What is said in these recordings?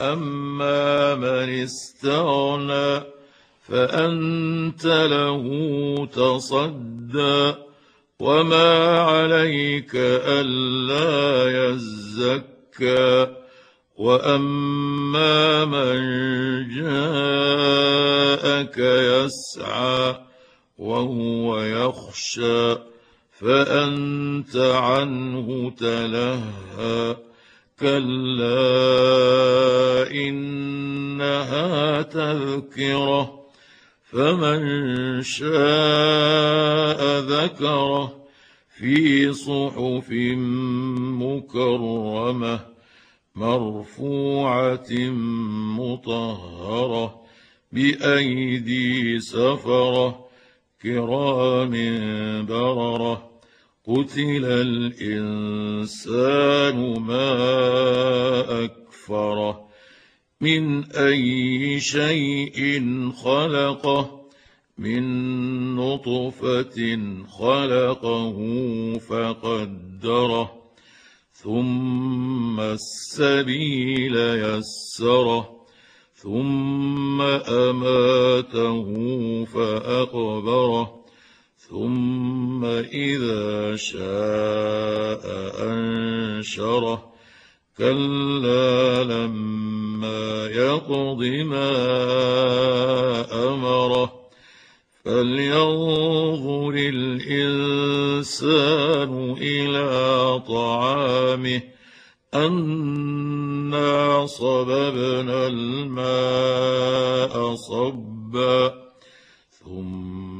أما من استغنى فأنت له تصدى وما عليك ألا يزكى وأما من جاءك يسعى وهو يخشى فأنت عنه تلهى كلا إنها تذكرة فمن شاء ذكره في صحف مكرمة مرفوعة مطهرة بأيدي سفرة كرام بررة. قتل الانسان ما اكفره من اي شيء خلقه من نطفه خلقه فقدره ثم السبيل يسره ثم اماته فاقبره ثم إذا شاء أنشره. كلا لما يقض ما أمره. فلينظر الإنسان إلى طعامه. أنا صببنا الماء صبا. ثم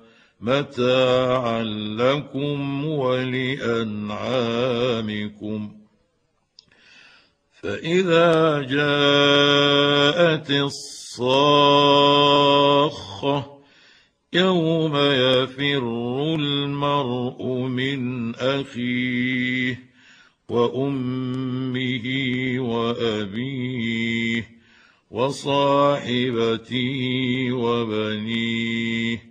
متاعا لكم ولأنعامكم. فإذا جاءت الصاخة يوم يفر المرء من أخيه وأمه وأبيه وصاحبته وبنيه.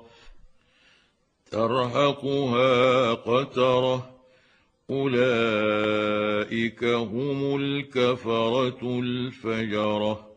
ترهقها قترة أولئك هم الكفرة الفجرة.